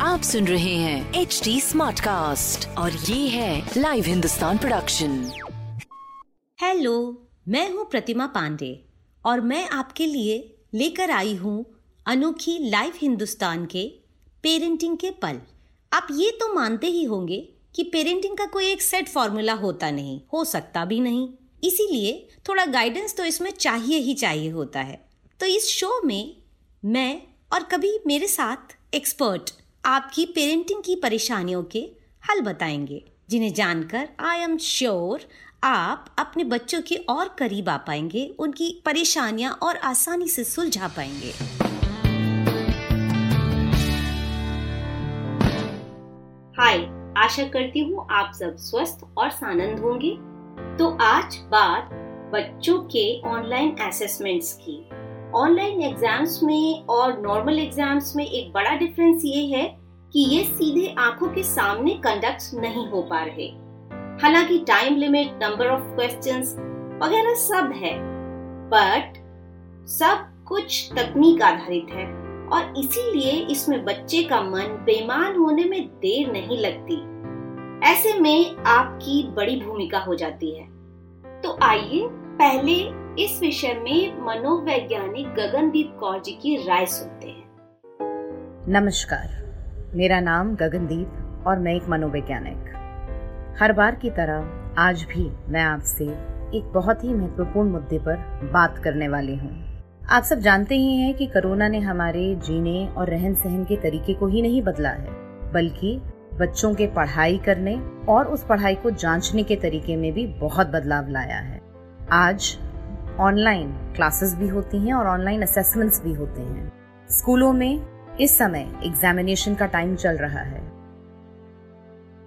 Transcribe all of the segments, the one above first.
आप सुन रहे हैं एच डी स्मार्ट कास्ट और ये है लाइव हिंदुस्तान प्रोडक्शन हेलो मैं हूँ प्रतिमा पांडे और मैं आपके लिए लेकर आई हूँ अनोखी लाइव हिंदुस्तान के पेरेंटिंग के पल। आप ये तो मानते ही होंगे कि पेरेंटिंग का कोई एक सेट फॉर्मूला होता नहीं हो सकता भी नहीं। इसीलिए थोड़ा गाइडेंस तो इसमें चाहिए ही चाहिए होता है। तो इस शो में मैं और कभी मेरे साथ एक्सपर्ट आपकी पेरेंटिंग की परेशानियों के हल बताएँगे, जिन्हें जानकर आई एम श्योर आप अपने बच्चों के और करीब आ पाएँगे, उनकी परेशानियाँ और आसानी से सुलझा पाएँगे। हाय आशा करती हूँ आप सब स्वस्थ और सानंद होंगे। तो आज बात बच्चों के ऑनलाइन असेसमेंट्स की। ऑनलाइन एग्ज़ाम्स में और नॉर्मल एग्ज़ाम्स में एक बड़ा डिफरेंस ये है कि ये सीधे आँखों के सामने कंडक्ट नहीं हो पा रहे। हालाँकि time limit number of questions वगैरह सब है बट सब कुछ तकनीक आधारित है और इसीलिए इसमें बच्चे का मन बेमान होने में देर नहीं लगती। ऐसे में आपकी बड़ी भूमिका हो जाती है। तो आइए पहले इस विषय में मनोवैज्ञानिक गगनदीप कौर जी की राय सुनते हैं। नमस्कार, मेरा नाम गगनदीप और मैं एक मनोवैज्ञानिक। हर बार की तरह आज भी मैं आपसे एक बहुत ही महत्वपूर्ण मुद्दे पर बात करने वाली हूँ। आप सब जानते ही हैं कि कोरोना ने हमारे जीने और रहन सहन के तरीके को ही नहीं बदला है, बल्कि बच्चों के पढ़ाई करने और उस पढ़ाई को जांचने के तरीके में भी बहुत बदलाव लाया है। आज ऑनलाइन क्लासेस भी होती हैं और ऑनलाइन असेसमेंट्स भी होते हैं। स्कूलों में इस समय एग्जामिनेशन का टाइम चल रहा है।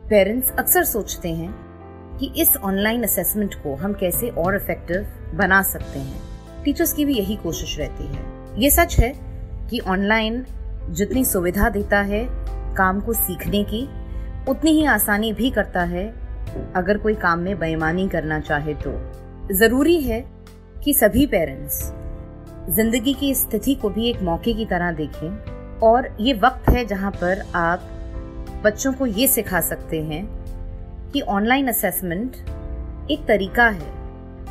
पेरेंट्स अक्सर सोचते हैं कि इस ऑनलाइन असेसमेंट को हम कैसे और इफ़ेक्टिव बना सकते हैं। टीचर्स की भी यही कोशिश रहती है। ये सच है कि ऑनलाइन जितनी सुविधा देता है काम को सीखने की उतनी ही आसानी भी करता है, अगर कोई काम में बेईमानी करना चाहे तो। ज़रूरी है कि सभी पेरेंट्स ज़िंदगी की स्थिति को भी एक मौके की तरह देखें, और ये वक्त है जहाँ पर आप बच्चों को ये सिखा सकते हैं कि ऑनलाइन असेसमेंट एक तरीका है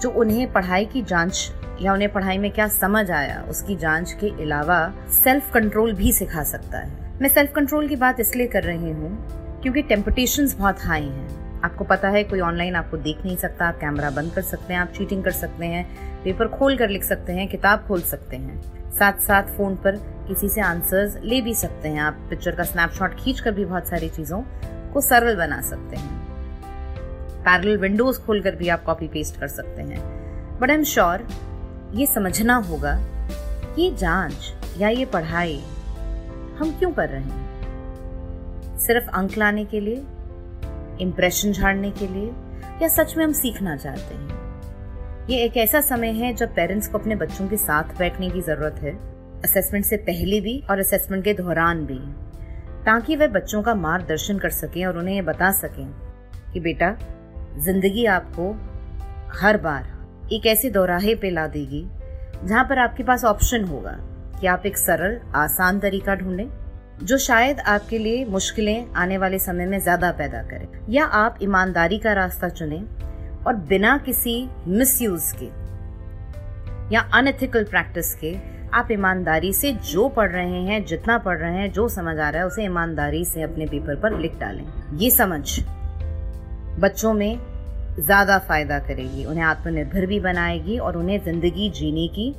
जो उन्हें पढ़ाई की जाँच या उन्हें पढ़ाई में क्या समझ आया, उसकी जाँच के अलावा सेल्फ कंट्रोल भी सिखा सकता है। मैं सेल्फ कंट्रोल की बात इसलिए कर रही हूँ क्योंकि टेम्पटेशन बहुत हाई हैं। आपको पता है, कोई ऑनलाइन आपको देख नहीं सकता आप कैमरा बंद कर सकते हैं, आप चीटिंग कर सकते हैं पेपर खोल कर लिख सकते हैं, किताब खोल सकते हैं। साथ साथ फ़ोन पर किसी से आंसर्स ले भी सकते हैं आप। पिक्चर का स्नैपशॉट खींच कर भी बहुत सारी चीज़ों को सरल बना सकते हैं। पैरल विंडोज़ खोल कर भी आप कॉपी पेस्ट कर सकते हैं। बट आई एम श्योर ये समझना होगा कि जाँच या ये पढ़ाई हम क्यों कर रहे हैं? सिर्फ़ अंक लाने के लिए? इम्प्रेशन झाड़ने के लिए? या सच में हम सीखना चाहते हैं? ये एक ऐसा समय है जब पेरेंट्स को अपने बच्चों के साथ बैठने की ज़रूरत है। असेसमेंट से पहले भी और असेसमेंट के दौरान भी। ताकि वे बच्चों का मार्गदर्शन कर सकें और उन्हें ये बता सकें कि बेटा, ज़िंदगी आपको हर बार एक ऐसे दौराहे पे ला देगी जहाँ पर आपके पास ऑप्शन होगा। कि आप एक सरल, आसान तरीका ढूंढें, जो शायद आपके लिए मुश्किलें आने वाले समय में ज़्यादा पैदा करे। या आप ईमानदारी का रास्ता चुने और बिना किसी मिसयूज के या अनएथिकल प्रैक्टिस के आप ईमानदारी से जो पढ़ रहे हैं, जितना पढ़ रहे हैं, जो समझ आ रहा है, उसे ईमानदारी से अपने पेपर पर लिख डालें। ये समझ बच्चों में ज़्यादा फ़ायदा करेगी, उन्हें आत्मनिर्भर भी बनाएगी और उन्हें ज़िंदगी जीने की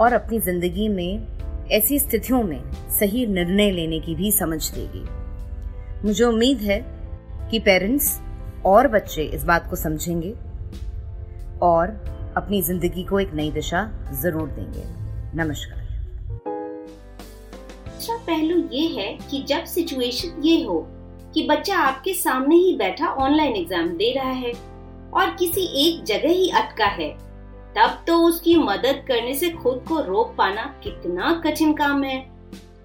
और अपनी ज़िंदगी में ऐसी स्थितियों में सही निर्णय लेने की भी समझ देगी। मुझे उम्मीद है कि पेरेंट्स और बच्चे इस बात को समझेंगे और अपनी ज़िंदगी को एक नई दिशा ज़रूर देंगे। नमस्कार। दूसरा पहलू ये है कि जब सिचुएशन ये हो कि बच्चा आपके सामने ही बैठा ऑनलाइन एग्ज़ाम दे रहा है और किसी एक जगह ही अटका है तब तो उसकी मदद करने से खुद को रोक पाना कितना कठिन काम है।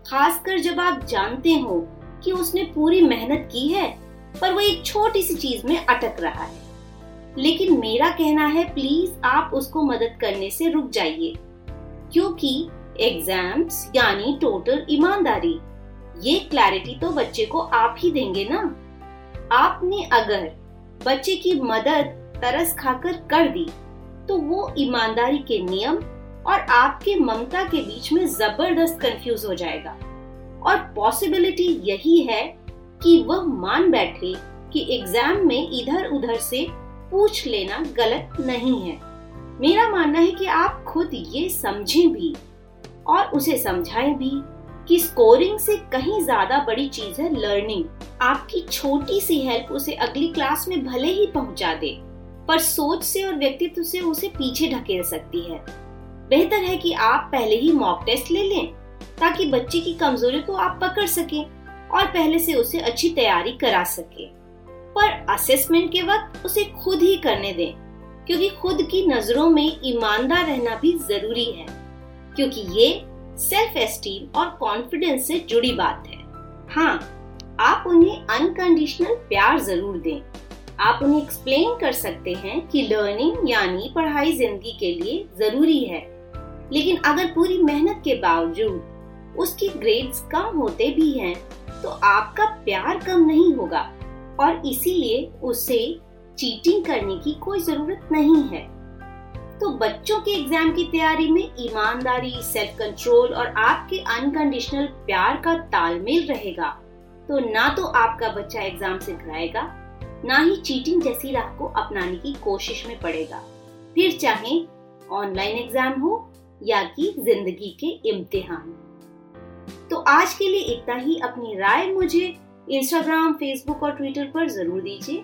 खासकर जब आप जानते हो कि उसने पूरी मेहनत की है, पर वो एक छोटी सी चीज़ में अटक रहा है। लेकिन मेरा कहना है प्लीज़ आप उसको मदद करने से रुक जाइए। क्योंकि एग्ज़ाम्स यानी टोटल ईमानदारी, ये क्लैरिटी तो बच्चे को आप ही देंगे ना। आपने अगर बच्चे की मदद तरस खाकर कर दी तो वो ईमानदारी के नियम और आपके ममता के बीच में ज़बरदस्त कंफ्यूज हो जाएगा। और पॉसिबिलिटी यही है कि वह मान बैठे कि एग्ज़ाम में इधर उधर से पूछ लेना गलत नहीं है। मेरा मानना है कि आप खुद ये समझें भी और उसे समझाएँ भी कि स्कोरिंग से कहीं ज़्यादा बड़ी चीज़ है लर्निंग आपकी छोटी सी हेल्प उसे अगली क्लास में भले ही पहुँचा दे। पर सोच से और व्यक्तित्व से उसे पीछे ढकेल सकती है। बेहतर है कि आप पहले ही मॉक टेस्ट ले लें, ताकि बच्चे की कमज़ोरी को आप पकड़ सकें और पहले से उसे अच्छी तैयारी करा सके। पर असेसमेंट के वक्त उसे खुद ही करने दें, क्योंकि खुद की नज़रों में ईमानदार रहना भी ज़रूरी है, क्योंकि ये सेल्फ एस्टीम और कॉन्फिडेंस से जुड़ी बात है। हाँ आप उन्हें अनकंडीशनल प्यार ज़रूर दें। आप उन्हें एक्सप्लेन कर सकते हैं कि लर्निंग यानी पढ़ाई ज़िंदगी के लिए ज़रूरी है। लेकिन अगर पूरी मेहनत के बावजूद उसकी ग्रेड्स कम होते भी हैं तो आपका प्यार कम नहीं होगा और इसीलिए उसे चीटिंग करने की कोई ज़रूरत नहीं है। तो बच्चों के एग्ज़ाम की तैयारी में ईमानदारी सेल्फ कंट्रोल और आपके अनकंडीशनल प्यार का तालमेल रहेगा। तो ना तो आपका बच्चा एग्ज़ाम से घबराएगा ना ही चीटिंग जैसी राह को अपनाने की कोशिश में पड़ेगा। फिर चाहे ऑनलाइन एग्ज़ाम हो या कि ज़िंदगी के इम्तिहान। तो आज के लिए इतना ही। अपनी राय मुझे इंस्टाग्राम फेसबुक और ट्विटर पर ज़रूर दीजिए।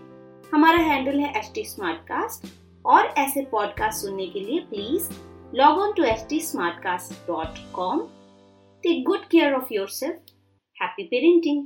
हमारा हैंडल है एच टी और ऐसे पॉडकास्ट सुनने के लिए please log on to H T smart cast dot com take good care of yourself happy parenting